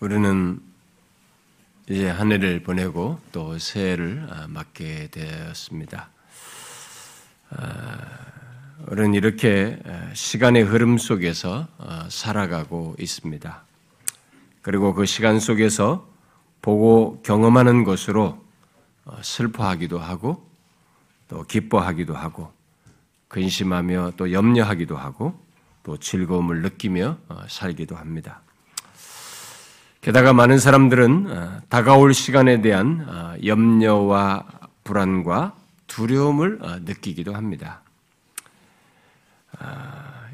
우리는 이제 한 해를 보내고 또 새해를 아, 맞게 되었습니다. 아, 우리는 이렇게 아, 시간의 흐름 속에서 살아가고 있습니다. 그리고 그 시간 속에서 보고 경험하는 것으로 어, 슬퍼하기도 하고 또 기뻐하기도 하고 근심하며 또 염려하기도 하고 또 즐거움을 느끼며 어, 살기도 합니다. 게다가 많은 사람들은 어, 다가올 시간에 대한 어, 염려와 불안과 두려움을 어, 느끼기도 합니다.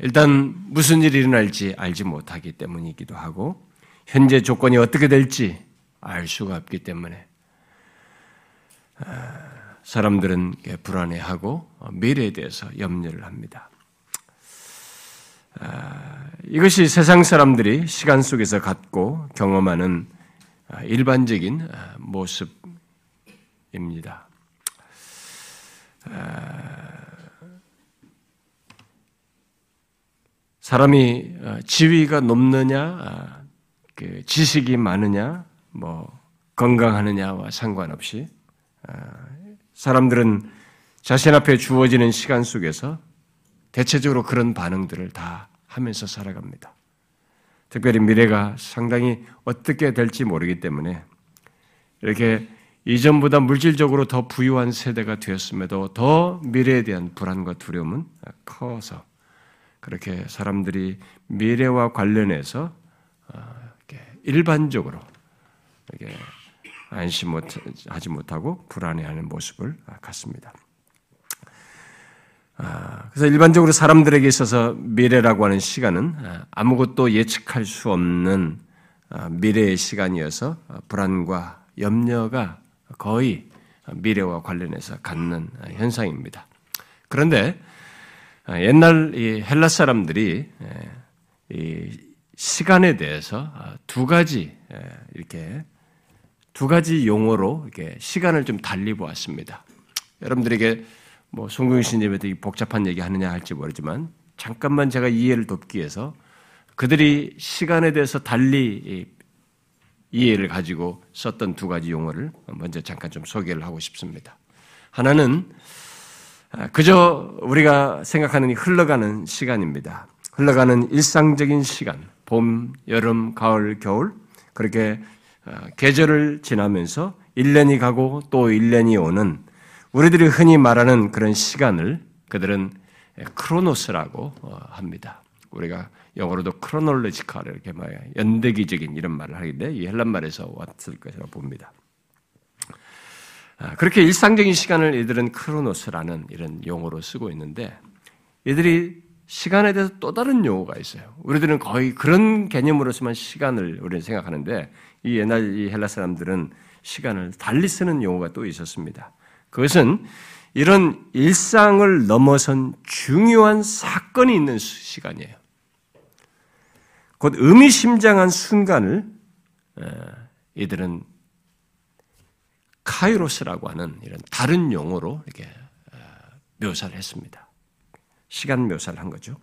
일단 무슨 일이 일어날지 알지 못하기 때문이기도 하고 현재 조건이 어떻게 될지 알 수가 없기 때문에 사람들은 불안해하고 미래에 대해서 염려를 합니다. 아, 이것이 세상 사람들이 시간 속에서 갖고 경험하는 아, 일반적인 아, 모습입니다. 사람이 지위가 높느냐, 그 지식이 많으냐, 뭐 건강하느냐와 상관없이 사람들은 자신 앞에 주어지는 시간 속에서 대체적으로 그런 반응들을 다 하면서 살아갑니다. 특별히 미래가 상당히 어떻게 될지 모르기 때문에 이렇게 이전보다 물질적으로 더 부유한 세대가 되었음에도 더 미래에 대한 불안과 두려움은 커서 그렇게 사람들이 미래와 관련해서 어, 일반적으로 안심 하지 못하고 불안해하는 모습을 갖습니다. 아, 그래서 일반적으로 사람들에게 있어서 미래라고 하는 시간은 아, 아무것도 예측할 수 없는 아, 미래의 시간이어서 불안과 염려가 거의 미래와 관련해서 갖는 현상입니다. 그런데 옛날 헬라 사람들이 이 시간에 대해서 두 가지 이렇게 두 가지 용어로 이렇게 시간을 좀 달리 보았습니다. 여러분들에게 뭐 송경신 예배 되게 복잡한 얘기 하느냐 할지 모르지만 잠깐만 제가 이해를 돕기 위해서 그들이 시간에 대해서 달리 이해를 가지고 썼던 두 가지 용어를 먼저 잠깐 좀 소개를 하고 싶습니다. 하나는 아, 그저 우리가 생각하는 흘러가는 시간입니다. 흘러가는 일상적인 시간, 봄, 여름, 가을, 겨울 그렇게 아, 계절을 지나면서 1년이 가고 또 1년이 오는 우리들이 흔히 말하는 그런 시간을 그들은 크로노스라고 어, 합니다. 우리가 영어로도 chronological 이렇게 말 연대기적인 이런 말을 하는데 이 헬라 말에서 왔을 것이라고 봅니다. 아, 그렇게 일상적인 시간을 이들은 크로노스라는 이런 용어로 쓰고 있는데 이들이 시간에 대해서 또 다른 용어가 있어요. 우리들은 거의 그런 개념으로서만 시간을 우리는 생각하는데 이 옛날 이 헬라 사람들은 시간을 달리 쓰는 용어가 또 있었습니다. 그것은 이런 일상을 넘어선 중요한 사건이 있는 시간이에요. 곧 의미심장한 순간을 이들은 카이로스라고 하는 이런 다른 용어로 이렇게 묘사를 했습니다. 시간 묘사를 한 거죠.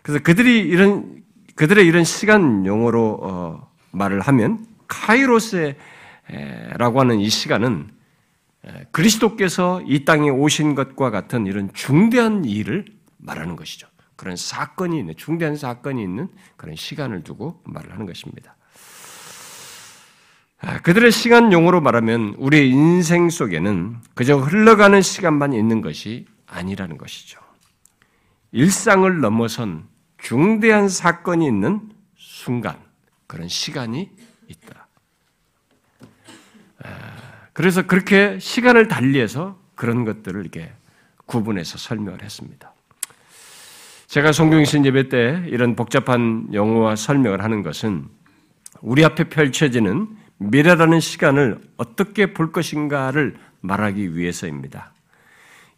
그래서 그들이 이런 그들의 이런 시간 용어로 어, 말을 하면 카이로스라고 하는 이 시간은 그리스도께서 이 땅에 오신 것과 같은 이런 중대한 일을 말하는 것이죠. 그런 사건이 있는, 중대한 사건이 있는 그런 시간을 두고 말을 하는 것입니다. 아, 그들의 시간 용어로 말하면 우리의 인생 속에는 그저 흘러가는 시간만 있는 것이 아니라는 것이죠. 일상을 넘어선 중대한 사건이 있는 순간, 그런 시간이 있다. 아, 그래서 그렇게 시간을 달리해서 그런 것들을 이렇게 구분해서 설명을 했습니다. 제가 성경신 예배 때 이런 복잡한 용어와 설명을 하는 것은 우리 앞에 펼쳐지는 미래라는 시간을 어떻게 볼 것인가를 말하기 위해서입니다.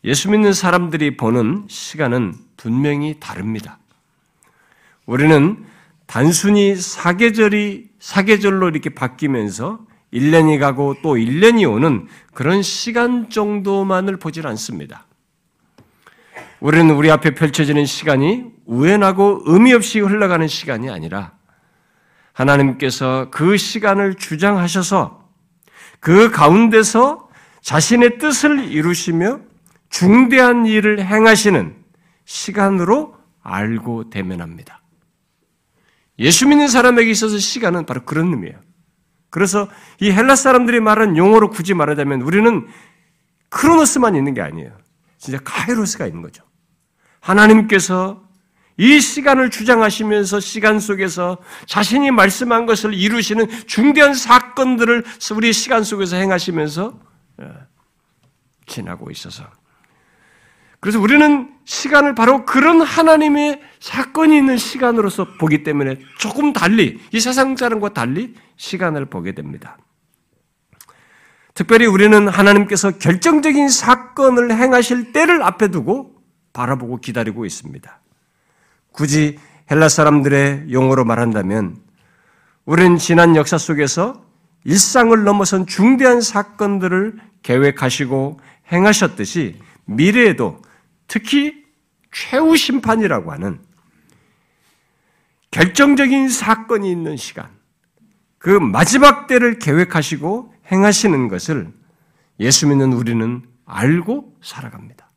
예수 믿는 사람들이 보는 시간은 분명히 다릅니다. 우리는 단순히 사계절이 사계절로 이렇게 바뀌면서 1년이 가고 또 1년이 오는 그런 시간 정도만을 보질 않습니다. 우리는 우리 앞에 펼쳐지는 시간이 우연하고 의미 없이 흘러가는 시간이 아니라 하나님께서 그 시간을 주장하셔서 그 가운데서 자신의 뜻을 이루시며 중대한 일을 행하시는 시간으로 알고 대면합니다. 예수 믿는 사람에게 있어서 시간은 바로 그런 의미예요. 그래서 이 헬라 사람들이 말하는 용어로 굳이 말하자면 우리는 크로노스만 있는 게 아니에요. 진짜 카이로스가 있는 거죠. 하나님께서 이 시간을 주장하시면서 시간 속에서 자신이 말씀한 것을 이루시는 중대한 사건들을 우리 시간 속에서 행하시면서 예, 지나고 있어서 그래서 우리는 시간을 바로 그런 하나님의 사건이 있는 시간으로서 보기 때문에 조금 달리, 이 세상 사람과 달리 시간을 보게 됩니다. 특별히 우리는 하나님께서 결정적인 사건을 행하실 때를 앞에 두고 바라보고 기다리고 있습니다. 굳이 헬라 사람들의 용어로 말한다면 우리는 지난 역사 속에서 일상을 넘어선 중대한 사건들을 계획하시고 행하셨듯이 미래에도 특히 최후 심판이라고 하는 결정적인 사건이 있는 시간, 그 마지막 때를 계획하시고 행하시는 것을 예수 믿는 우리는 알고 살아갑니다.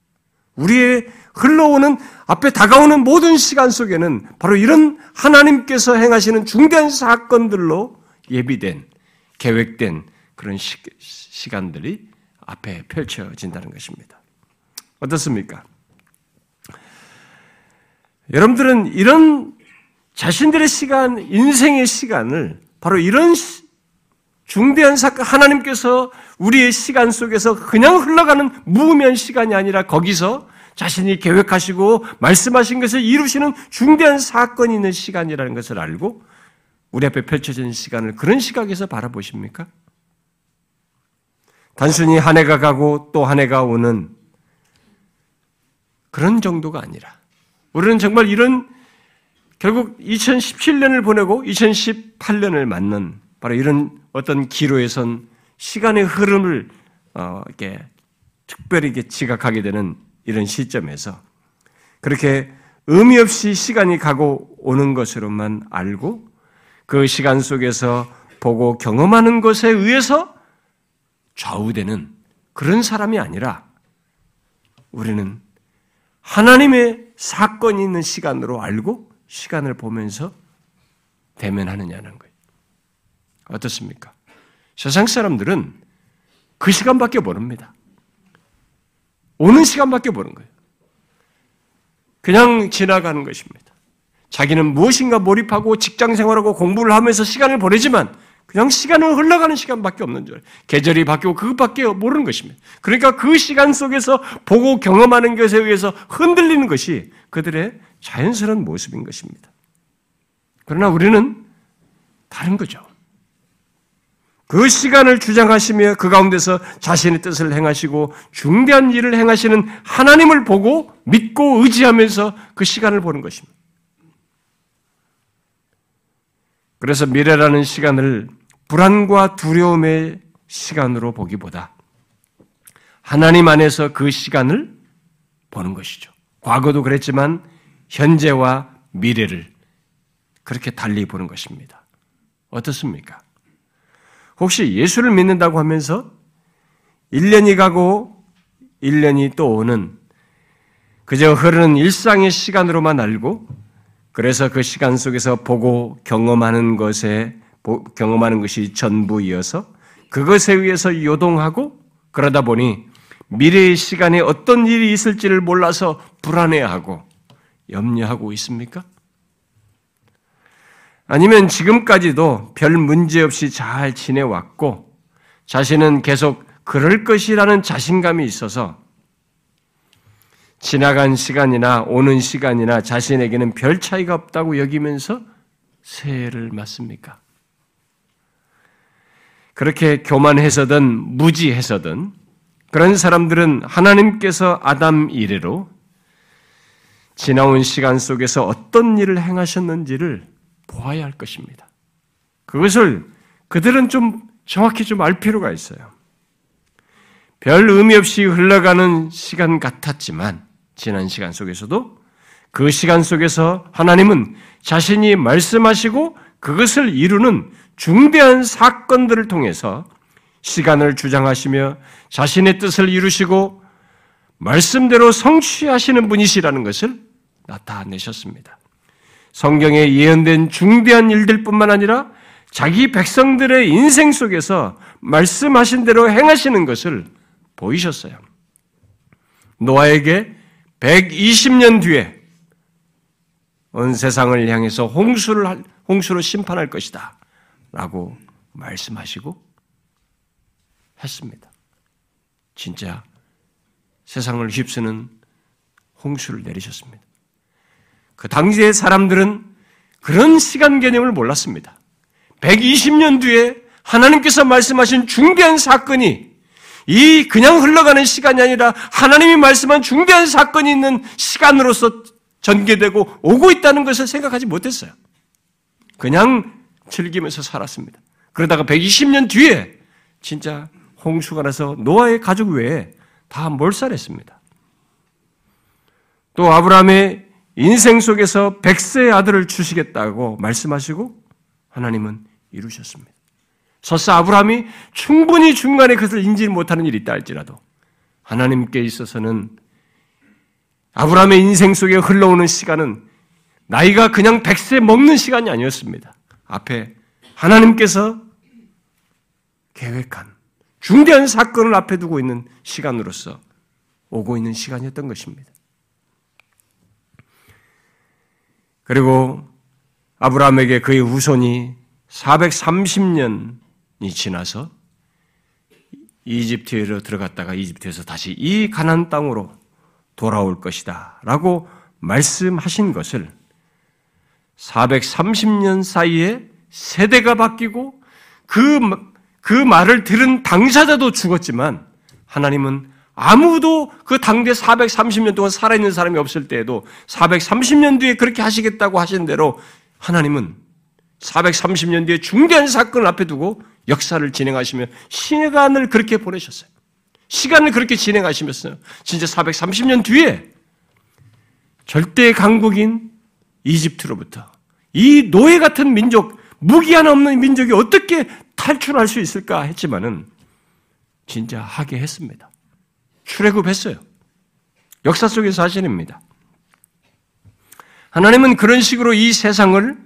우리의 흘러오는 앞에 다가오는 모든 시간 속에는 바로 이런 하나님께서 행하시는 중대한 사건들로 예비된 계획된 그런 시, 시간들이 앞에 펼쳐진다는 것입니다. 어떻습니까? 여러분들은 이런 자신들의 시간, 인생의 시간을 바로 이런 중대한 사건, 하나님께서 우리의 시간 속에서 그냥 흘러가는 무의미한 시간이 아니라 거기서 자신이 계획하시고 말씀하신 것을 이루시는 중대한 사건이 있는 시간이라는 것을 알고 우리 앞에 펼쳐진 시간을 그런 시각에서 바라보십니까? 단순히 한 해가 가고 또 한 해가 오는 그런 정도가 아니라 우리는 정말 이런 결국 2017년을 보내고 2018년을 맞는 바로 이런 어떤 기로에선 시간의 흐름을 어, 이렇게 특별히 이렇게 지각하게 되는 이런 시점에서 그렇게 의미 없이 시간이 가고 오는 것으로만 알고 그 시간 속에서 보고 경험하는 것에 의해서 좌우되는 그런 사람이 아니라 우리는 하나님의 사건이 있는 시간으로 알고 시간을 보면서 대면하느냐는 거예요. 어떻습니까? 세상 사람들은 그 시간밖에 모릅니다. 오는 시간밖에 모르는 거예요. 그냥 지나가는 것입니다. 자기는 무엇인가 몰입하고 직장 생활하고 공부를 하면서 시간을 보내지만 그냥 시간은 흘러가는 시간밖에 없는 줄. 계절이 바뀌고 그것밖에 모르는 것입니다. 그러니까 그 시간 속에서 보고 경험하는 것에 의해서 흔들리는 것이 그들의 자연스러운 모습인 것입니다. 그러나 우리는 다른 거죠. 그 시간을 주장하시며 그 가운데서 자신의 뜻을 행하시고 중대한 일을 행하시는 하나님을 보고 믿고 의지하면서 그 시간을 보는 것입니다. 그래서 미래라는 시간을 불안과 두려움의 시간으로 보기보다 하나님 안에서 그 시간을 보는 것이죠. 과거도 그랬지만 현재와 미래를 그렇게 달리 보는 것입니다. 어떻습니까? 혹시 예수를 믿는다고 하면서 1년이 가고 1년이 또 오는 그저 흐르는 일상의 시간으로만 알고 그래서 그 시간 속에서 보고 경험하는 것에 경험하는 것이 전부이어서 그것에 의해서 요동하고 그러다 보니 미래의 시간에 어떤 일이 있을지를 몰라서 불안해하고 염려하고 있습니까? 아니면 지금까지도 별 문제 없이 잘 지내왔고 자신은 계속 그럴 것이라는 자신감이 있어서 지나간 시간이나 오는 시간이나 자신에게는 별 차이가 없다고 여기면서 새해를 맞습니까? 그렇게 교만해서든 무지해서든 그런 사람들은 하나님께서 아담 이래로 지나온 시간 속에서 어떤 일을 행하셨는지를 보아야 할 것입니다. 그것을 그들은 좀 정확히 좀 알 필요가 있어요. 별 의미 없이 흘러가는 시간 같았지만 지난 시간 속에서도 그 시간 속에서 하나님은 자신이 말씀하시고 그것을 이루는 중대한 사건들을 통해서 시간을 주장하시며 자신의 뜻을 이루시고 말씀대로 성취하시는 분이시라는 것을 나타내셨습니다. 성경에 예언된 중대한 일들뿐만 아니라 자기 백성들의 인생 속에서 말씀하신 대로 행하시는 것을 보이셨어요. 노아에게 120년 뒤에 온 세상을 향해서 홍수를 홍수로 심판할 것이다. 라고 말씀하시고 했습니다. 진짜 세상을 휩쓰는 홍수를 내리셨습니다. 그 당시의 사람들은 그런 시간 개념을 몰랐습니다. 120년 뒤에 하나님께서 말씀하신 중대한 사건이 이 그냥 흘러가는 시간이 아니라 하나님이 말씀한 중대한 사건이 있는 시간으로서 전개되고 오고 있다는 것을 생각하지 못했어요. 그냥 즐기면서 살았습니다. 그러다가 120년 뒤에 진짜 홍수가 나서 노아의 가족 외에 다 몰살했습니다. 또 아브라함의 인생 속에서 백세의 아들을 주시겠다고 말씀하시고 하나님은 이루셨습니다. 설사 아브라함이 충분히 중간에 그것을 인지 못하는 일이 있다 할지라도 하나님께 있어서는 아브라함의 인생 속에 흘러오는 시간은 나이가 그냥 백세 먹는 시간이 아니었습니다. 앞에 하나님께서 계획한 중대한 사건을 앞에 두고 있는 시간으로서 오고 있는 시간이었던 것입니다. 그리고 아브라함에게 그의 후손이 430년이 지나서 이집트로 들어갔다가 이집트에서 다시 이 가난 땅으로 돌아올 것이다. 라고 말씀하신 것을 430년 사이에 세대가 바뀌고 그, 그 말을 들은 당사자도 죽었지만 하나님은 아무도 그 당대 430년 동안 살아있는 사람이 없을 때에도 430년 뒤에 그렇게 하시겠다고 하신 대로 하나님은 430년 뒤에 중대한 사건을 앞에 두고 역사를 진행하시며 시간을 그렇게 보내셨어요. 시간을 그렇게 진행하시면서 진짜 430년 뒤에 절대 강국인 이집트로부터 이 노예 같은 민족, 무기 하나 없는 민족이 어떻게 탈출할 수 있을까 했지만은 진짜 하게 했습니다. 출애굽했어요. 역사 속의 사실입니다. 하나님은 그런 식으로 이 세상을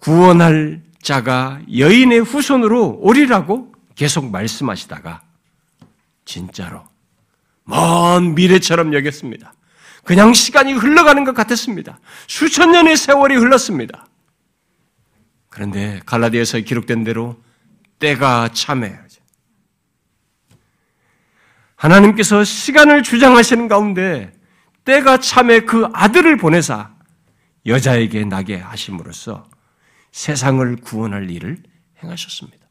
구원할 자가 여인의 후손으로 오리라고 계속 말씀하시다가 진짜로 먼 미래처럼 여겼습니다. 그냥 시간이 흘러가는 것 같았습니다. 수천 년의 세월이 흘렀습니다. 그런데 갈라디아서에 기록된 대로 때가 참해 하나님께서 시간을 주장하시는 가운데 때가 참에 그 아들을 보내사 여자에게 나게 하심으로써 세상을 구원할 일을 행하셨습니다.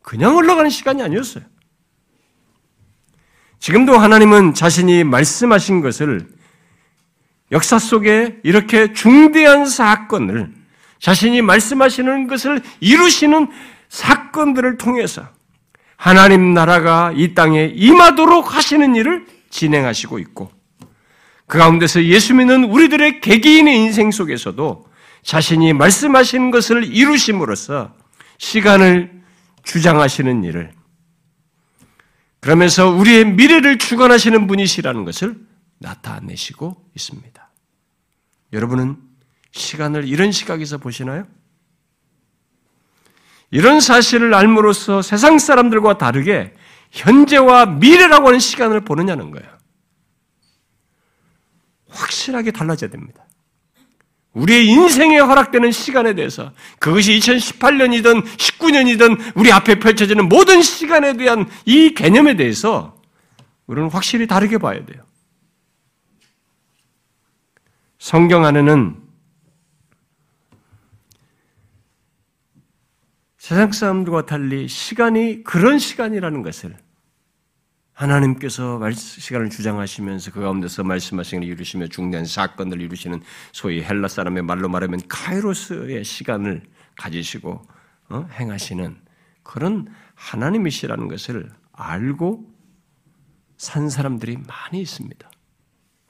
그냥 흘러가는 시간이 아니었어요. 지금도 하나님은 자신이 말씀하신 것을 역사 속에 이렇게 중대한 사건을 자신이 말씀하시는 것을 이루시는 사건들을 통해서 하나님 나라가 이 땅에 임하도록 하시는 일을 진행하시고 있고 그 가운데서 예수 믿는 우리들의 개개인의 인생 속에서도 자신이 말씀하시는 것을 이루심으로써 시간을 주장하시는 일을 그러면서 우리의 미래를 주관하시는 분이시라는 것을 나타내시고 있습니다. 여러분은 시간을 이런 시각에서 보시나요? 이런 사실을 알므로써 세상 사람들과 다르게 현재와 미래라고 하는 시간을 보느냐는 거예요. 확실하게 달라져야 됩니다. 우리의 인생에 허락되는 시간에 대해서 그것이 2018년이든 19년이든 우리 앞에 펼쳐지는 모든 시간에 대한 이 개념에 대해서 우리는 확실히 다르게 봐야 돼요. 성경 안에는 세상 사람들과 달리 시간이 그런 시간이라는 것을 하나님께서 시간을 주장하시면서 그 가운데서 말씀하신 일 이루시며 중대한 사건을 이루시는 소위 헬라 사람의 말로 말하면 카이로스의 시간을 가지시고 어? 행하시는 그런 하나님이시라는 것을 알고 산 사람들이 많이 있습니다.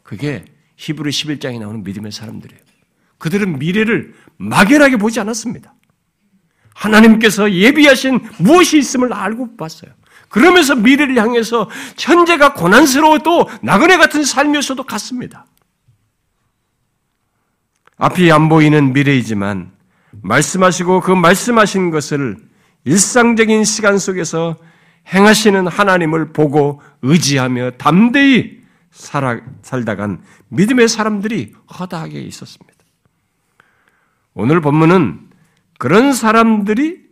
그게 히브리 11장에 나오는 믿음의 사람들이에요. 그들은 미래를 막연하게 보지 않았습니다. 하나님께서 예비하신 무엇이 있음을 알고 봤어요. 그러면서 미래를 향해서 현재가 고난스러워도 나그네 같은 삶이었어도 갔습니다. 앞이 안 보이는 미래이지만 말씀하시고 그 말씀하신 것을 일상적인 시간 속에서 행하시는 하나님을 보고 의지하며 담대히 살아, 살다간 믿음의 사람들이 허다하게 있었습니다. 오늘 본문은 그런 사람들이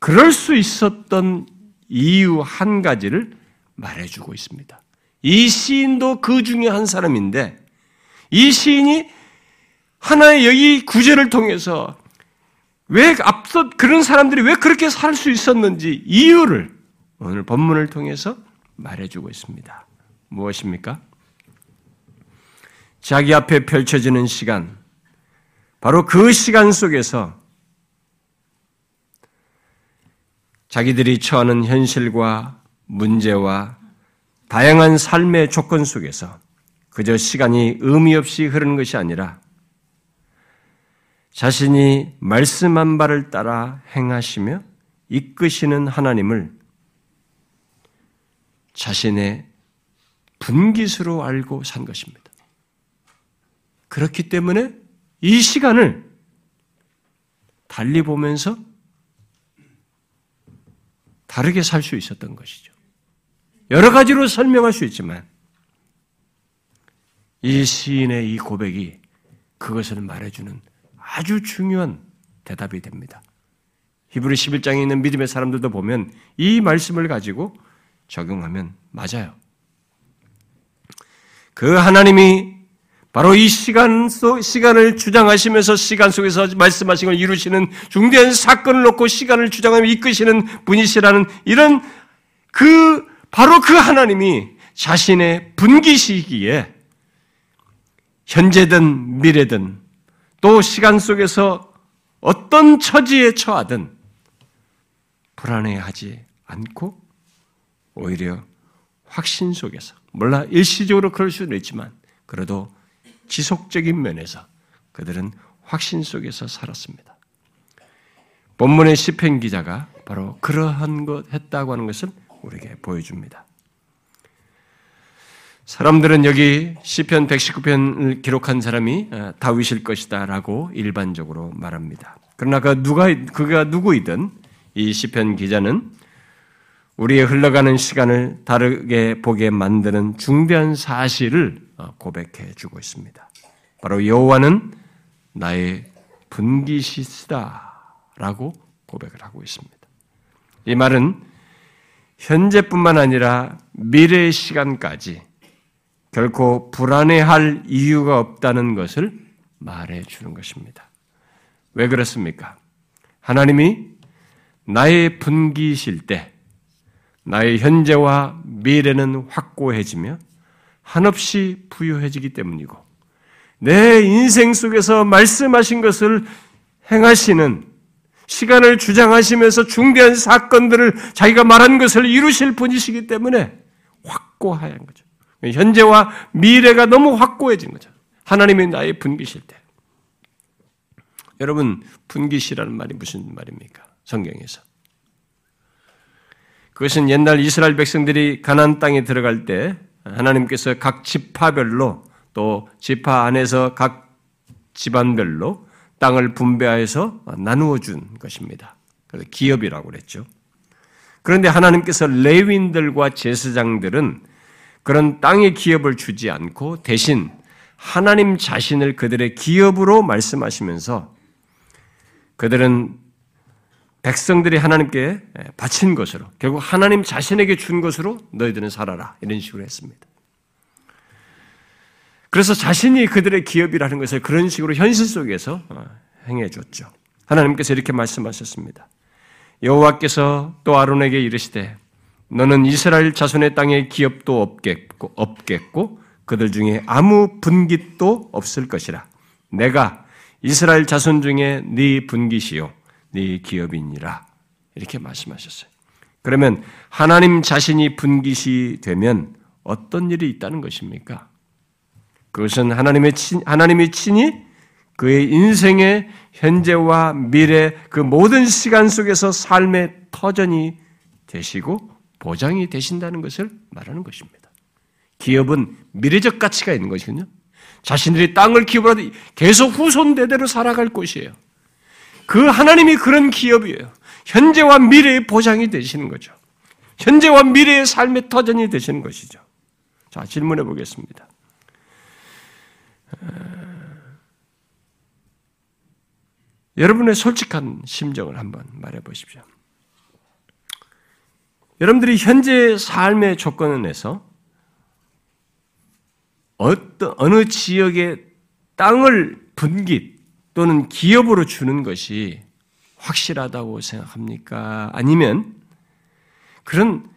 그럴 수 있었던 이유 한 가지를 말해주고 있습니다. 이 시인도 그 중에 한 사람인데 이 시인이 하나의 여기 구절을 통해서 왜 앞서 그런 사람들이 왜 그렇게 살 수 있었는지 이유를 오늘 본문을 통해서 말해주고 있습니다. 무엇입니까? 자기 앞에 펼쳐지는 시간, 바로 그 시간 속에서 자기들이 처하는 현실과 문제와 다양한 삶의 조건 속에서 그저 시간이 의미 없이 흐르는 것이 아니라 자신이 말씀한 바를 따라 행하시며 이끄시는 하나님을 자신의 분깃으로 알고 산 것입니다. 그렇기 때문에 이 시간을 달리 보면서 다르게 살 수 있었던 것이죠. 여러 가지로 설명할 수 있지만 이 시인의 이 고백이 그것을 말해주는 아주 중요한 대답이 됩니다. 히브리 11장에 있는 믿음의 사람들도 보면 이 말씀을 가지고 적용하면 맞아요. 그 하나님이 바로 이 시간 속, 시간을 주장하시면서 시간 속에서 말씀하신 걸 이루시는 중대한 사건을 놓고 시간을 주장하며 이끄시는 분이시라는 이런 그, 바로 그 하나님이 자신의 분기시기에 현재든 미래든 또 시간 속에서 어떤 처지에 처하든 불안해하지 않고 오히려 확신 속에서 몰라 일시적으로 그럴 수는 있지만 그래도 지속적인 면에서 그들은 확신 속에서 살았습니다. 본문의 시편 기자가 바로 그러한 것 했다고 하는 것을 우리에게 보여줍니다. 사람들은 여기 시편 119편을 기록한 사람이 어, 다윗일 것이다라고 일반적으로 말합니다. 그러나 그 누가 그가 누구이든 이 시편 기자는 우리의 흘러가는 시간을 다르게 보게 만드는 중대한 사실을 어, 고백해 주고 있습니다. 바로 여호와는 나의 분기시스다라고 고백을 하고 있습니다. 이 말은 현재뿐만 아니라 미래의 시간까지 결코 불안해할 이유가 없다는 것을 말해 주는 것입니다. 왜 그렇습니까? 하나님이 나의 분기실 때 나의 현재와 미래는 확고해지며 한없이 부유해지기 때문이고 내 인생 속에서 말씀하신 것을 행하시는 시간을 주장하시면서 중대한 사건들을 자기가 말한 것을 이루실 분이시기 때문에 확고한 거죠. 현재와 미래가 너무 확고해진 거죠. 하나님이 나의 분기실 때. 여러분, 분기시라는 말이 무슨 말입니까? 성경에서. 그것은 옛날 이스라엘 백성들이 가나안 땅에 들어갈 때 하나님께서 각 지파별로 또 지파 안에서 각 집안별로 땅을 분배해서 나누어 준 것입니다. 그래서 기업이라고 그랬죠. 그런데 하나님께서 레윈들과 제사장들은 그런 땅의 기업을 주지 않고 대신 하나님 자신을 그들의 기업으로 말씀하시면서 그들은 백성들이 하나님께 바친 것으로 결국 하나님 자신에게 준 것으로 너희들은 살아라 이런 식으로 했습니다. 그래서 자신이 그들의 기업이라는 것을 그런 식으로 현실 속에서 어, 행해 줬죠. 하나님께서 이렇게 말씀하셨습니다. 여호와께서 또 아론에게 이르시되 너는 이스라엘 자손의 땅에 기업도 없겠고, 없겠고 그들 중에 아무 분깃도 없을 것이라. 내가 이스라엘 자손 중에 네 분깃이요 네 기업이니라. 이렇게 말씀하셨어요. 그러면 하나님 자신이 분깃이 되면 어떤 일이 있다는 것입니까? 그것은 하나님의 친, 하나님의 친히 그의 인생의 현재와 미래 그 모든 시간 속에서 삶의 터전이 되시고 보장이 되신다는 것을 말하는 것입니다. 기업은 미래적 가치가 있는 것이거든요. 자신들이 땅을 기업으로 계속 후손 대대로 살아갈 곳이에요. 그 하나님이 그런 기업이에요. 현재와 미래의 보장이 되시는 거죠. 현재와 미래의 삶의 터전이 되시는 것이죠. 자, 질문해 보겠습니다. 여러분의 솔직한 심정을 한번 말해 보십시오. 여러분들이 현재 삶의 조건에서 어떤 어느 지역의 땅을 분깃 또는 기업으로 주는 것이 확실하다고 생각합니까? 아니면 그런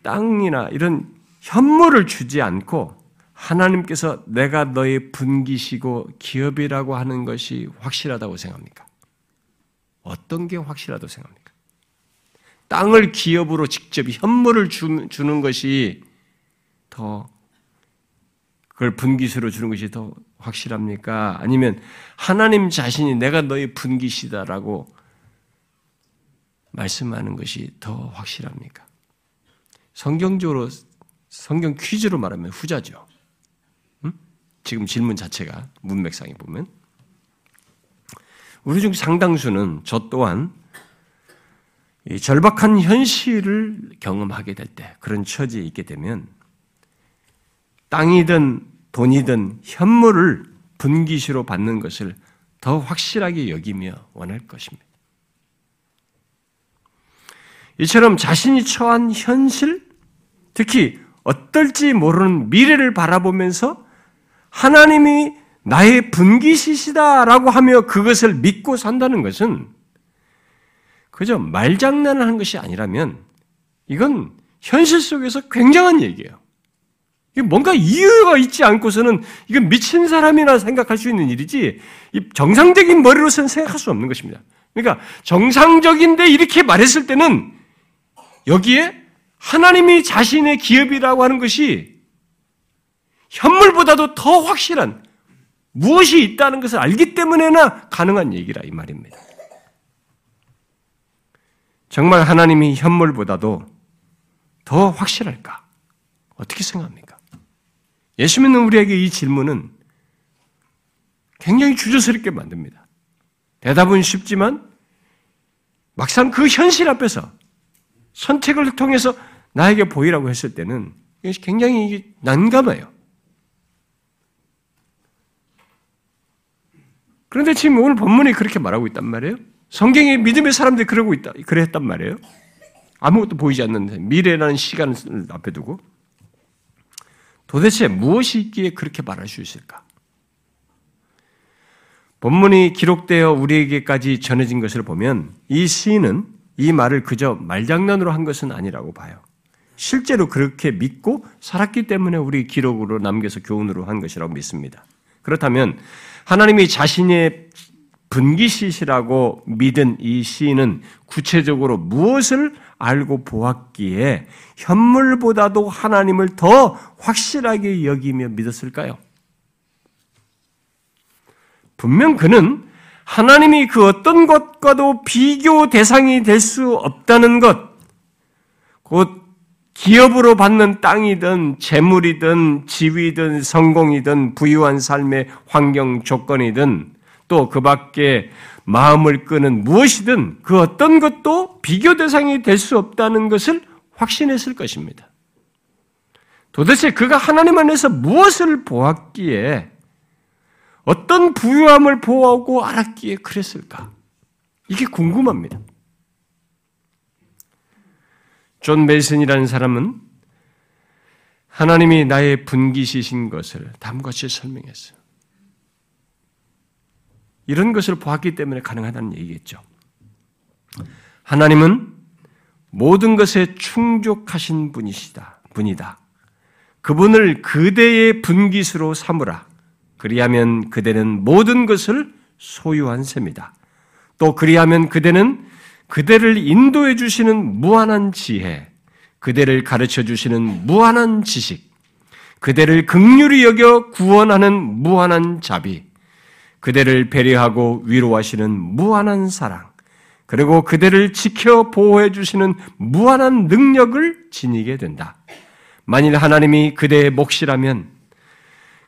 땅이나 이런 현물을 주지 않고 하나님께서 내가 너의 분기시고 기업이라고 하는 것이 확실하다고 생각합니까? 어떤 게 확실하다고 생각합니까? 땅을 기업으로 직접 현물을 주, 는 것이 더 그걸 분기수로 주는 것이 더 확실합니까? 아니면 하나님 자신이 내가 너의 분기시다라고 말씀하는 것이 더 확실합니까? 성경적으로 성경 퀴즈로 말하면 후자죠. 음? 지금 질문 자체가 문맥상에 보면 우리 중 상당수는 저 또한 절박한 현실을 경험하게 될 때, 그런 처지에 있게 되면 땅이든 돈이든 현물을 분기시로 받는 것을 더 확실하게 여기며 원할 것입니다. 이처럼 자신이 처한 현실, 특히 어떨지 모르는 미래를 바라보면서 하나님이 나의 분기시시다라고 하며 그것을 믿고 산다는 것은 그저 말장난을 하는 것이 아니라면 이건 현실 속에서 굉장한 얘기예요. 뭔가 이유가 있지 않고서는 이건 미친 사람이나 생각할 수 있는 일이지 정상적인 머리로서는 생각할 수 없는 것입니다. 그러니까 정상적인데 이렇게 말했을 때는 여기에 하나님이 자신의 기업이라고 하는 것이 현물보다도 더 확실한 무엇이 있다는 것을 알기 때문에나 가능한 얘기라 이 말입니다. 정말 하나님이 현물보다도 더 확실할까? 어떻게 생각합니까? 예수 믿는 우리에게 이 질문은 굉장히 주저스럽게 만듭니다. 대답은 쉽지만 막상 그 현실 앞에서 선택을 통해서 나에게 보이라고 했을 때는 굉장히 난감해요. 그런데 지금 오늘 본문이 그렇게 말하고 있단 말이에요. 성경의 믿음의 사람들이 그러고 있다, 그래 했단 말이에요. 아무것도 보이지 않는데 미래라는 시간을 앞에 두고 도대체 무엇이 있기에 그렇게 말할 수 있을까? 본문이 기록되어 우리에게까지 전해진 것을 보면 이 시인은 이 말을 그저 말장난으로 한 것은 아니라고 봐요. 실제로 그렇게 믿고 살았기 때문에 우리 기록으로 남겨서 교훈으로 한 것이라고 믿습니다. 그렇다면 하나님이 자신의 분기시시라고 믿은 이 시인은 구체적으로 무엇을 알고 보았기에 현물보다도 하나님을 더 확실하게 여기며 믿었을까요? 분명 그는 하나님이 그 어떤 것과도 비교 대상이 될 수 없다는 것, 곧 기업으로 받는 땅이든 재물이든 지위든 성공이든 부유한 삶의 환경 조건이든 또 그 밖에 마음을 끄는 무엇이든 그 어떤 것도 비교 대상이 될 수 없다는 것을 확신했을 것입니다. 도대체 그가 하나님 안에서 무엇을 보았기에 어떤 부유함을 보고 알았기에 그랬을까? 이게 궁금합니다. 존 메이슨이라는 사람은 하나님이 나의 분깃이신 것을 다음과 같이 설명했어요. 이런 것을 보았기 때문에 가능하다는 얘기겠죠. 하나님은 모든 것에 충족하신 분이시다. 분이다. 그분을 그대의 분기수로 삼으라. 그리하면 그대는 모든 것을 소유한 셈이다. 또 그리하면 그대는 그대를 인도해 주시는 무한한 지혜, 그대를 가르쳐 주시는 무한한 지식, 그대를 극률히 여겨 구원하는 무한한 자비, 그대를 배려하고 위로하시는 무한한 사랑, 그리고 그대를 지켜 보호해 주시는 무한한 능력을 지니게 된다. 만일 하나님이 그대의 몫이라면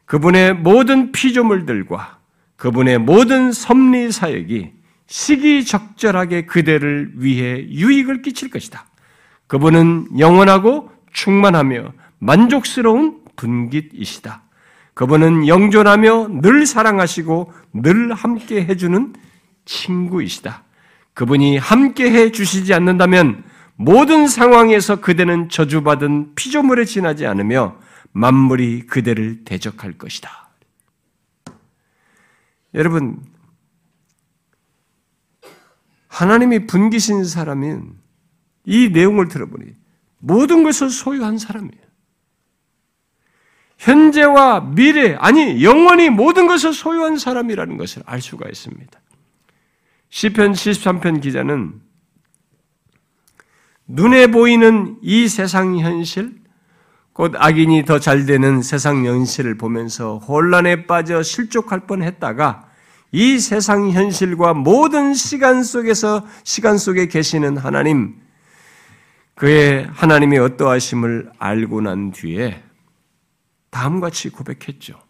그분의 모든 피조물들과 그분의 모든 섭리 사역이 시기적절하게 그대를 위해 유익을 끼칠 것이다. 그분은 영원하고 충만하며 만족스러운 분깃이시다. 그분은 영존하며 늘 사랑하시고 늘 함께 해주는 친구이시다. 그분이 함께 해 주시지 않는다면 모든 상황에서 그대는 저주받은 피조물에 지나지 않으며 만물이 그대를 대적할 것이다. 여러분, 하나님이 분기신 사람은 이 내용을 들어보니 모든 것을 소유한 사람이에요. 현재와 미래, 아니, 영원히 모든 것을 소유한 사람이라는 것을 알 수가 있습니다. 시편 73편 기자는 눈에 보이는 이 세상 현실, 곧 악인이 더 잘 되는 세상 현실을 보면서 혼란에 빠져 실족할 뻔 했다가 이 세상 현실과 모든 시간 속에서 시간 속에 계시는 하나님, 그의 하나님이 어떠하심을 알고 난 뒤에 다음과 같이 고백했죠.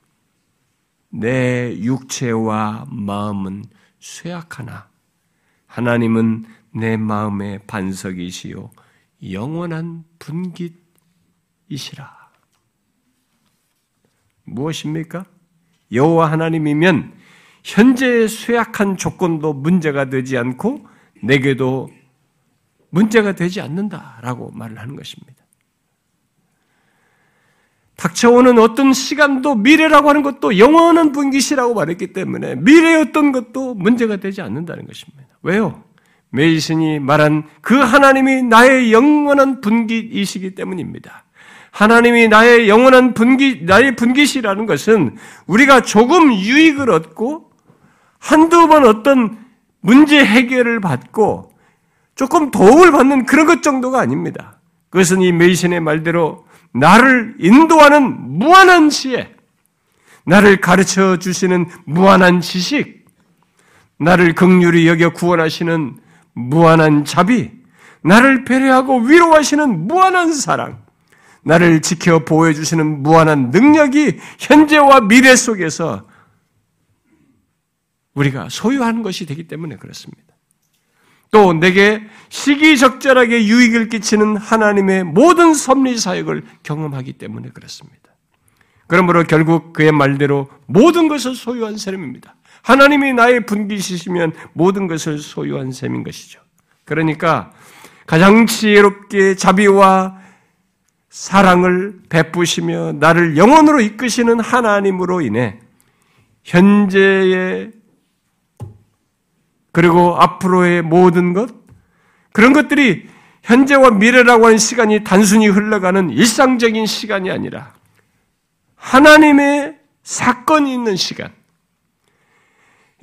내 육체와 마음은 쇠약하나 하나님은 내 마음의 반석이시요 영원한 분깃이시라. 무엇입니까? 여호와 하나님이면 현재의 쇠약한 조건도 문제가 되지 않고 내게도 문제가 되지 않는다라고 말을 하는 것입니다. 닥쳐오는 어떤 시간도 미래라고 하는 것도 영원한 분기시라고 말했기 때문에 미래의 어떤 것도 문제가 되지 않는다는 것입니다. 왜요? 메이슨이 말한 그 하나님이 나의 영원한 분기이시기 때문입니다. 하나님이 나의 영원한 분기, 나의 분기시라는 것은 우리가 조금 유익을 얻고 한두 번 어떤 문제 해결을 받고 조금 도움을 받는 그런 것 정도가 아닙니다. 그것은 이 메이슨의 말대로 나를 인도하는 무한한 지혜, 나를 가르쳐 주시는 무한한 지식, 나를 극률이 여겨 구원하시는 무한한 자비, 나를 배려하고 위로하시는 무한한 사랑, 나를 지켜 보호해 주시는 무한한 능력이 현재와 미래 속에서 우리가 소유하는 것이 되기 때문에 그렇습니다. 또 내게 시기적절하게 유익을 끼치는 하나님의 모든 섭리 사역을 경험하기 때문에 그렇습니다. 그러므로 결국 그의 말대로 모든 것을 소유한 사람입니다. 하나님이 나의 분기시시면 모든 것을 소유한 셈인 것이죠. 그러니까 가장 지혜롭게 자비와 사랑을 베푸시며 나를 영원으로 이끄시는 하나님으로 인해 현재의 그리고 앞으로의 모든 것, 그런 것들이 현재와 미래라고 하는 시간이 단순히 흘러가는 일상적인 시간이 아니라 하나님의 사건이 있는 시간.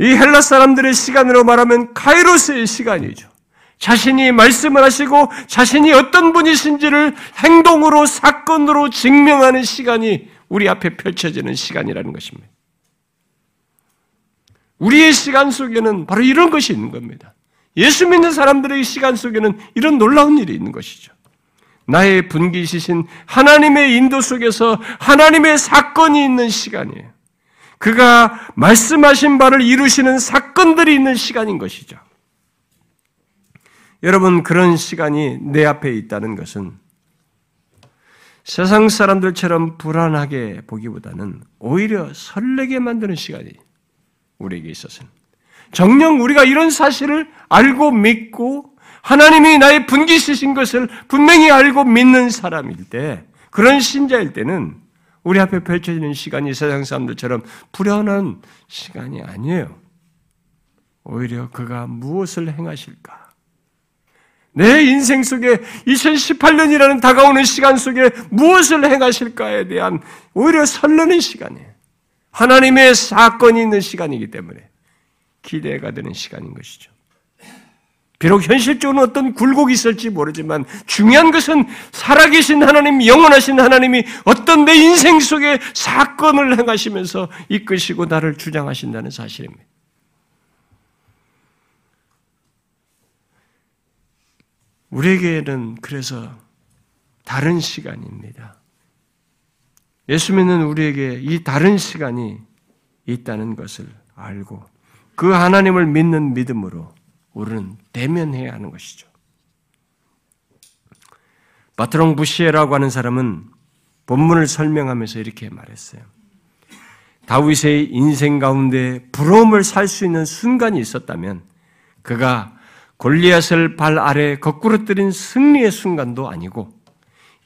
이 헬라 사람들의 시간으로 말하면 카이로스의 시간이죠. 자신이 말씀을 하시고 자신이 어떤 분이신지를 행동으로 사건으로 증명하는 시간이 우리 앞에 펼쳐지는 시간이라는 것입니다. 우리의 시간 속에는 바로 이런 것이 있는 겁니다. 예수 믿는 사람들의 시간 속에는 이런 놀라운 일이 있는 것이죠. 나의 분기시신 하나님의 인도 속에서 하나님의 사건이 있는 시간이에요. 그가 말씀하신 바를 이루시는 사건들이 있는 시간인 것이죠. 여러분, 그런 시간이 내 앞에 있다는 것은 세상 사람들처럼 불안하게 보기보다는 오히려 설레게 만드는 시간이에요. 우리에게 있어서는. 정녕 우리가 이런 사실을 알고 믿고 하나님이 나의 분기시신 것을 분명히 알고 믿는 사람일 때, 그런 신자일 때는 우리 앞에 펼쳐지는 시간이 세상 사람들처럼 불안한 시간이 아니에요. 오히려 그가 무엇을 행하실까? 내 인생 속에 2018년이라는 다가오는 시간 속에 무엇을 행하실까에 대한 오히려 설레는 시간이에요. 하나님의 사건이 있는 시간이기 때문에 기대가 되는 시간인 것이죠. 비록 현실적으로 어떤 굴곡이 있을지 모르지만 중요한 것은 살아계신 하나님, 영원하신 하나님이 어떤 내 인생 속에 사건을 행하시면서 이끄시고 나를 주장하신다는 사실입니다. 우리에게는 그래서 다른 시간입니다. 예수 믿는 우리에게 이 다른 시간이 있다는 것을 알고 그 하나님을 믿는 믿음으로 우리는 대면해야 하는 것이죠. 바트롱 부시에라고 하는 사람은 본문을 설명하면서 이렇게 말했어요. 다윗의 인생 가운데 부러움을 살 수 있는 순간이 있었다면 그가 골리앗을 발 아래 거꾸로 뜨린 승리의 순간도 아니고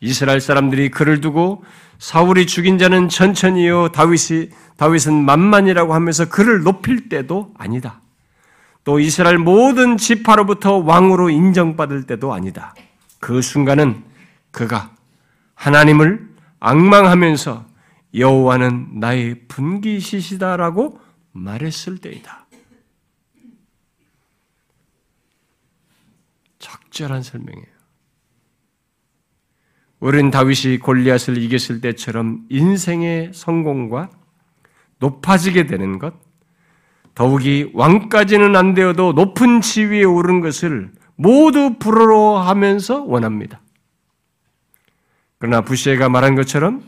이스라엘 사람들이 그를 두고 사울이 죽인 자는 천천히요 다윗이 다윗은 만만이라고 하면서 그를 높일 때도 아니다. 또 이스라엘 모든 지파로부터 왕으로 인정받을 때도 아니다. 그 순간은 그가 하나님을 악망하면서 여호와는 나의 분기시시다라고 말했을 때이다. 적절한 설명이에요. 어른 다윗이 골리앗을 이겼을 때처럼 인생의 성공과 높아지게 되는 것, 더욱이 왕까지는 안 되어도 높은 지위에 오른 것을 모두 부러워하면서 원합니다. 그러나 부시에가 말한 것처럼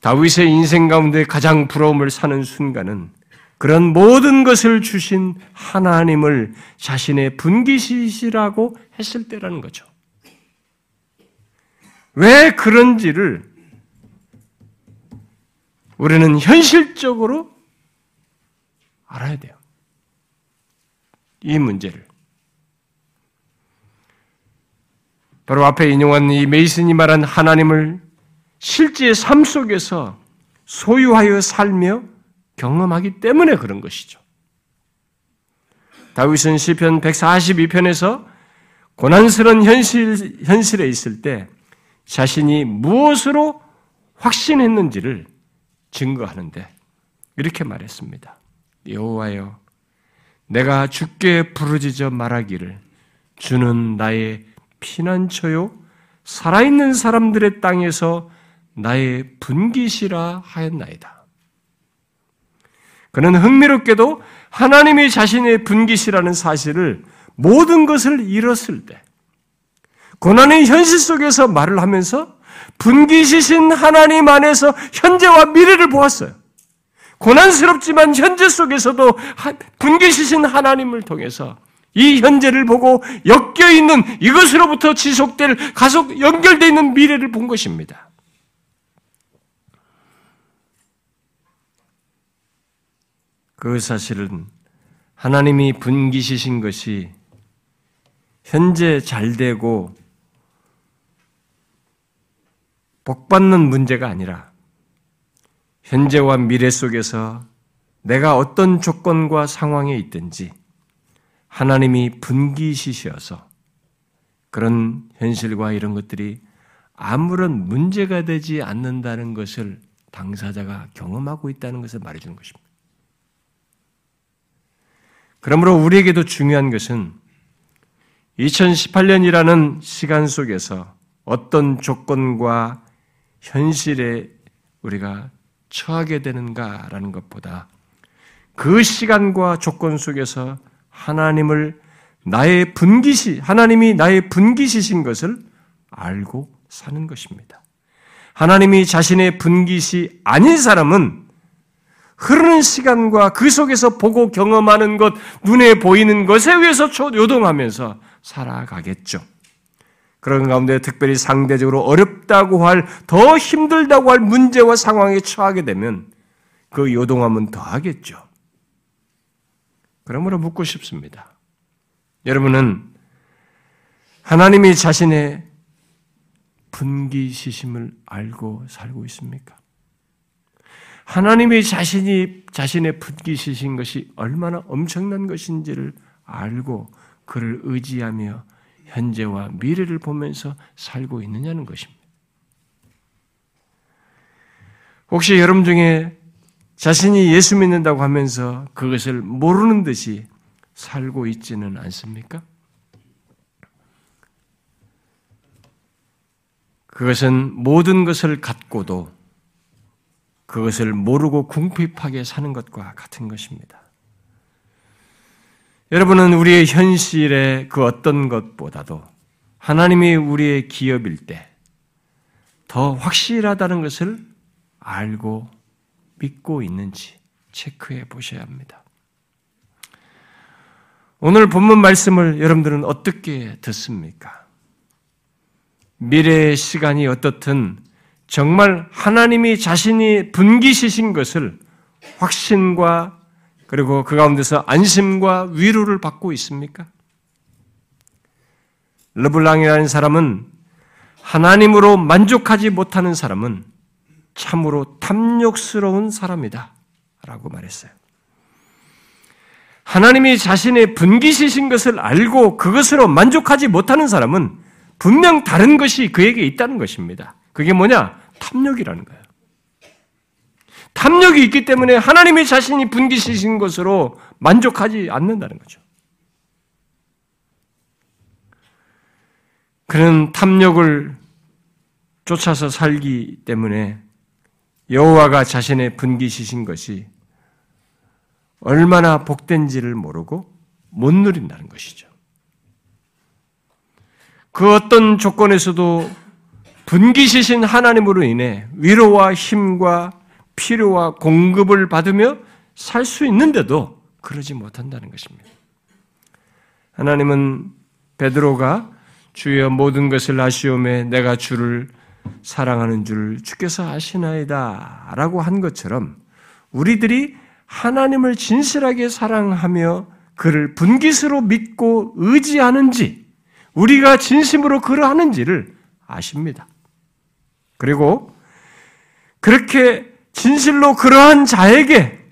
다윗의 인생 가운데 가장 부러움을 사는 순간은 그런 모든 것을 주신 하나님을 자신의 분기시시라고 했을 때라는 거죠. 왜 그런지를 우리는 현실적으로 알아야 돼요. 이 문제를. 바로 앞에 인용한 이 메이슨이 말한 하나님을 실제 삶 속에서 소유하여 살며 경험하기 때문에 그런 것이죠. 다윗은 시편 142편에서 고난스러운 현실, 현실에 있을 때 자신이 무엇으로 확신했는지를 증거하는데 이렇게 말했습니다. 여호와여 내가 주께 부르짖어 말하기를 주는 나의 피난처요 살아있는 사람들의 땅에서 나의 분기시라 하였나이다. 그는 흥미롭게도 하나님이 자신의 분기시라는 사실을 모든 것을 잃었을 때 고난의 현실 속에서 말을 하면서 분기시신 하나님 안에서 현재와 미래를 보았어요. 고난스럽지만 현재 속에서도 분기시신 하나님을 통해서 이 현재를 보고 엮여 있는 이것으로부터 지속될 가속 연결되어 있는 미래를 본 것입니다. 그 사실은 하나님이 분기시신 것이 현재 잘 되고 복받는 문제가 아니라 현재와 미래 속에서 내가 어떤 조건과 상황에 있든지 하나님이 분기시셔서 그런 현실과 이런 것들이 아무런 문제가 되지 않는다는 것을 당사자가 경험하고 있다는 것을 말해주는 것입니다. 그러므로 우리에게도 중요한 것은 2018년이라는 시간 속에서 어떤 조건과 현실에 우리가 처하게 되는가라는 것보다 그 시간과 조건 속에서 하나님을 나의 분기시, 하나님이 나의 분기시신 것을 알고 사는 것입니다. 하나님이 자신의 분기시 아닌 사람은 흐르는 시간과 그 속에서 보고 경험하는 것, 눈에 보이는 것에 의해서 요동하면서 살아가겠죠. 그런 가운데 특별히 상대적으로 어렵다고 할, 더 힘들다고 할 문제와 상황에 처하게 되면 그 요동함은 더하겠죠. 그러므로 묻고 싶습니다. 여러분은 하나님이 자신의 분기시심을 알고 살고 있습니까? 하나님이 자신이 자신의 분기시신 것이 얼마나 엄청난 것인지를 알고 그를 의지하며 현재와 미래를 보면서 살고 있느냐는 것입니다. 혹시 여러분 중에 자신이 예수 믿는다고 하면서 그것을 모르는 듯이 살고 있지는 않습니까? 그것은 모든 것을 갖고도 그것을 모르고 궁핍하게 사는 것과 같은 것입니다. 여러분은 우리의 현실의 그 어떤 것보다도 하나님이 우리의 기업일 때 더 확실하다는 것을 알고 믿고 있는지 체크해 보셔야 합니다. 오늘 본문 말씀을 여러분들은 어떻게 듣습니까? 미래의 시간이 어떻든 정말 하나님이 자신이 분기시신 것을 확신과 그리고 그 가운데서 안심과 위로를 받고 있습니까? 르블랑이라는 사람은 하나님으로 만족하지 못하는 사람은 참으로 탐욕스러운 사람이다. 라고 말했어요. 하나님이 자신의 분기시신 것을 알고 그것으로 만족하지 못하는 사람은 분명 다른 것이 그에게 있다는 것입니다. 그게 뭐냐? 탐욕이라는 거예요. 탐욕이 있기 때문에 하나님이 자신이 분기시신 것으로 만족하지 않는다는 거죠. 그는 탐욕을 쫓아서 살기 때문에 여호와가 자신의 분기시신 것이 얼마나 복된지를 모르고 못 누린다는 것이죠. 그 어떤 조건에서도 분기시신 하나님으로 인해 위로와 힘과 필요와 공급을 받으며 살 수 있는데도 그러지 못한다는 것입니다. 하나님은 베드로가 주여 모든 것을 아시오매 내가 주를 사랑하는 줄 주께서 아시나이다 라고 한 것처럼 우리들이 하나님을 진실하게 사랑하며 그를 분기스로 믿고 의지하는지 우리가 진심으로 그러하는지를 아십니다. 그리고 그렇게 진실로 그러한 자에게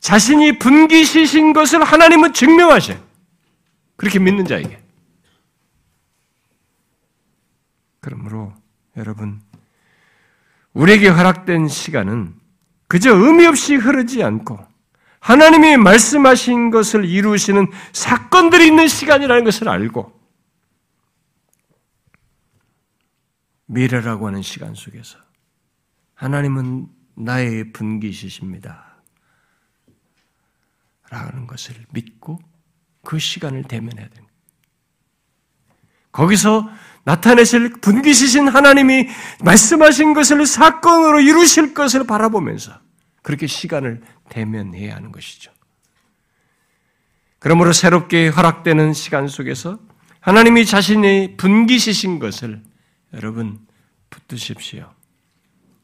자신이 분기시신 것을 하나님은 증명하셔. 그렇게 믿는 자에게. 그러므로 여러분, 우리에게 허락된 시간은 그저 의미 없이 흐르지 않고 하나님이 말씀하신 것을 이루시는 사건들이 있는 시간이라는 것을 알고 미래라고 하는 시간 속에서 하나님은 나의 분기시십니다. 라는 것을 믿고 그 시간을 대면해야 됩니다. 거기서 나타내실 분기시신 하나님이 말씀하신 것을 사건으로 이루실 것을 바라보면서 그렇게 시간을 대면해야 하는 것이죠. 그러므로 새롭게 허락되는 시간 속에서 하나님이 자신이 분기시신 것을 여러분 붙드십시오.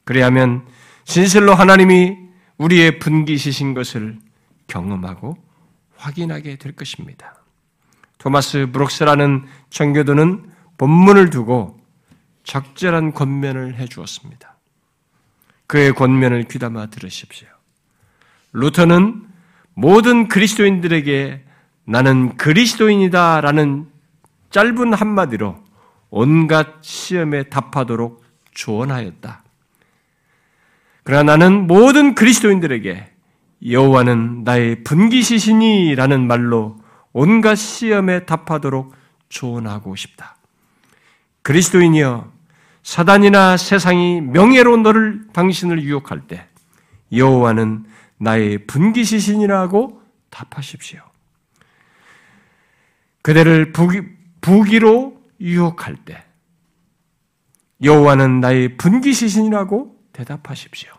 그래야면 진실로 하나님이 우리의 분기시신 것을 경험하고 확인하게 될 것입니다. 토마스 브록스라는 청교도는 본문을 두고 적절한 권면을 해 주었습니다. 그의 권면을 귀담아 들으십시오. 루터는 모든 그리스도인들에게 나는 그리스도인이다 라는 짧은 한마디로 온갖 시험에 답하도록 조언하였다. 그러나 나는 모든 그리스도인들에게 여호와는 나의 분기시시니라는 말로 온갖 시험에 답하도록 조언하고 싶다. 그리스도인이여 사단이나 세상이 명예로 너를 당신을 유혹할 때 여호와는 나의 분기시신이라고 답하십시오. 그대를 부기, 부기로 유혹할 때 여호와는 나의 분기시신이라고 대답하십시오.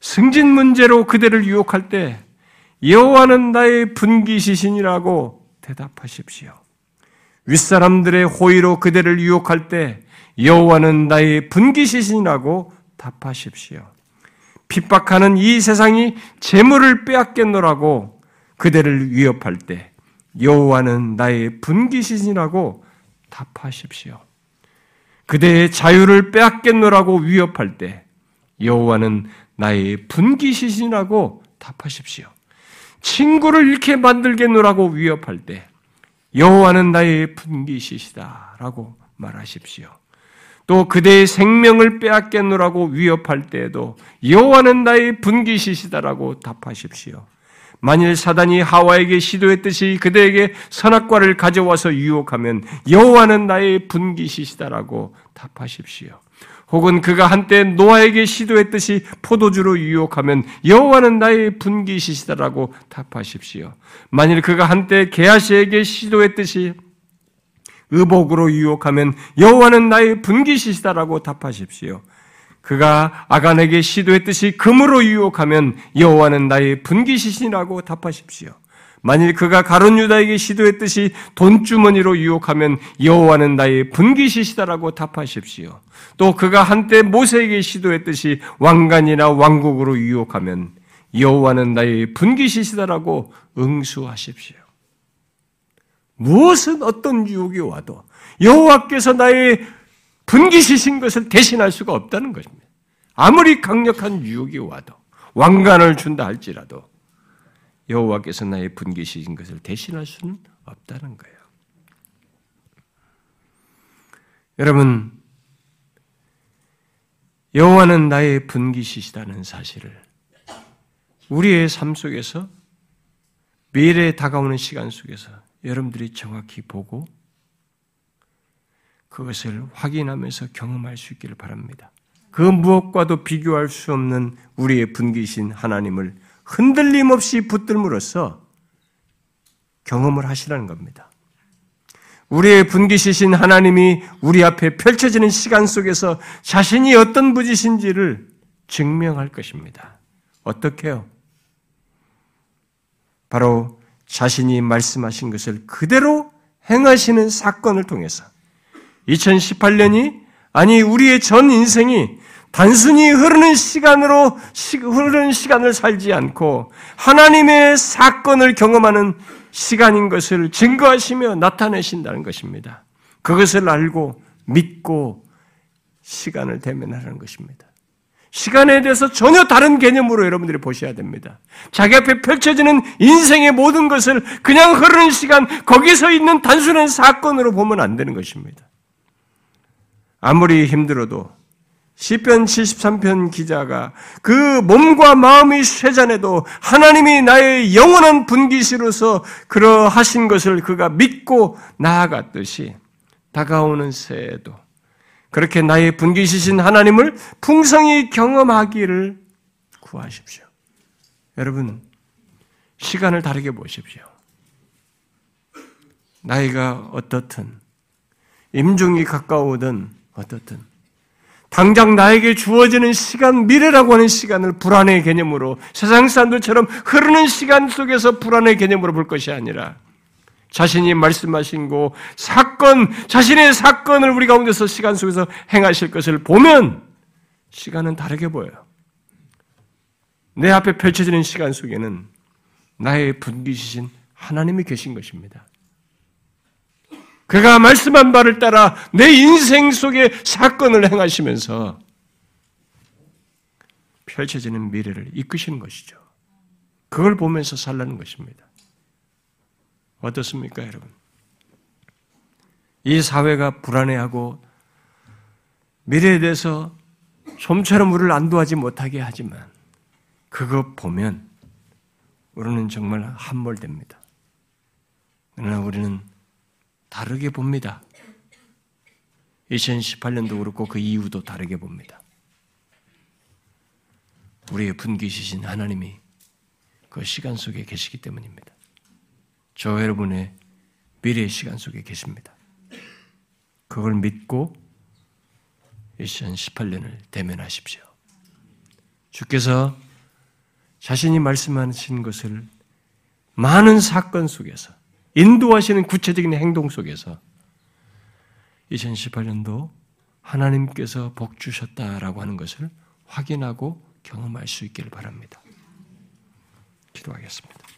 승진 문제로 그대를 유혹할 때 여호와는 나의 분기시신이라고 대답하십시오. 윗사람들의 호의로 그대를 유혹할 때 여호와는 나의 분기시신이라고 답하십시오. 핍박하는 이 세상이 재물을 빼앗겠노라고 그대를 위협할 때 여호와는 나의 분기시신이라고 답하십시오. 그대의 자유를 빼앗겠노라고 위협할 때 여호와는 나의 분기시신이라고 답하십시오. 친구를 잃게 만들겠노라고 위협할 때 여호와는 나의 분기시시다라고 말하십시오. 또 그대의 생명을 빼앗겠노라고 위협할 때에도 여호와는 나의 분기시시다라고 답하십시오. 만일 사단이 하와에게 시도했듯이 그대에게 선악과를 가져와서 유혹하면 여호와는 나의 분기시시다라고 답하십시오. 혹은 그가 한때 노아에게 시도했듯이 포도주로 유혹하면 여호와는 나의 분기시시다라고 답하십시오. 만일 그가 한때 게하시에게 시도했듯이 의복으로 유혹하면 여호와는 나의 분기시시다라고 답하십시오. 그가 아간에게 시도했듯이 금으로 유혹하면 여호와는 나의 분기시신이라고 답하십시오. 만일 그가 가론 유다에게 시도했듯이 돈주머니로 유혹하면 여호와는 나의 분기시시다라고 답하십시오. 또 그가 한때 모세에게 시도했듯이 왕관이나 왕국으로 유혹하면 여호와는 나의 분기시시다라고 응수하십시오. 무엇은 어떤 유혹이 와도 여호와께서 나의 분기시신 것을 대신할 수가 없다는 것입니다. 아무리 강력한 유혹이 와도 왕관을 준다 할지라도 여호와께서 나의 분기시신 것을 대신할 수는 없다는 거예요. 여러분, 여호와는 나의 분기시시다는 사실을 우리의 삶 속에서 미래에 다가오는 시간 속에서 여러분들이 정확히 보고 그것을 확인하면서 경험할 수 있기를 바랍니다. 그 무엇과도 비교할 수 없는 우리의 분기신 하나님을 흔들림 없이 붙들므로써 경험을 하시라는 겁니다. 우리의 분기시신 하나님이 우리 앞에 펼쳐지는 시간 속에서 자신이 어떤 분이신지를 증명할 것입니다. 어떻게요? 바로 자신이 말씀하신 것을 그대로 행하시는 사건을 통해서 2018년이 아니 우리의 전 인생이 단순히 흐르는 시간으로 흐르는 시간을 살지 않고 하나님의 사건을 경험하는 시간인 것을 증거하시며 나타내신다는 것입니다. 그것을 알고 믿고 시간을 대면하는 것입니다. 시간에 대해서 전혀 다른 개념으로 여러분들이 보셔야 됩니다. 자기 앞에 펼쳐지는 인생의 모든 것을 그냥 흐르는 시간, 거기서 있는 단순한 사건으로 보면 안 되는 것입니다. 아무리 힘들어도 시편 73편 기자가 그 몸과 마음이 쇠잔해도 하나님이 나의 영원한 분기시로서 그러하신 것을 그가 믿고 나아갔듯이 다가오는 새에도 그렇게 나의 분기시신 하나님을 풍성히 경험하기를 구하십시오. 여러분, 시간을 다르게 보십시오. 나이가 어떻든, 임종이 가까우든 어떻든, 당장 나에게 주어지는 시간, 미래라고 하는 시간을 불안의 개념으로 세상 사람들처럼 흐르는 시간 속에서 불안의 개념으로 볼 것이 아니라 자신이 말씀하신 거 사건, 자신의 사건을 우리 가운데서 시간 속에서 행하실 것을 보면 시간은 다르게 보여요. 내 앞에 펼쳐지는 시간 속에는 나의 분기시신 하나님이 계신 것입니다. 그가 말씀한 바를 따라 내 인생 속에 사건을 행하시면서 펼쳐지는 미래를 이끄시는 것이죠. 그걸 보면서 살라는 것입니다. 어떻습니까, 여러분? 이 사회가 불안해하고 미래에 대해서 좀처럼 우리를 안도하지 못하게 하지만 그거 보면 우리는 정말 함몰됩니다. 그러나 우리는 다르게 봅니다. 2018년도 그렇고 그 이후도 다르게 봅니다. 우리의 분기시신 하나님이 그 시간 속에 계시기 때문입니다. 저 여러분의 미래의 시간 속에 계십니다. 그걸 믿고 2018년을 대면하십시오. 주께서 자신이 말씀하신 것을 많은 사건 속에서 인도하시는 구체적인 행동 속에서 2018년도 하나님께서 복 주셨다라고 하는 것을 확인하고 경험할 수 있기를 바랍니다. 기도하겠습니다.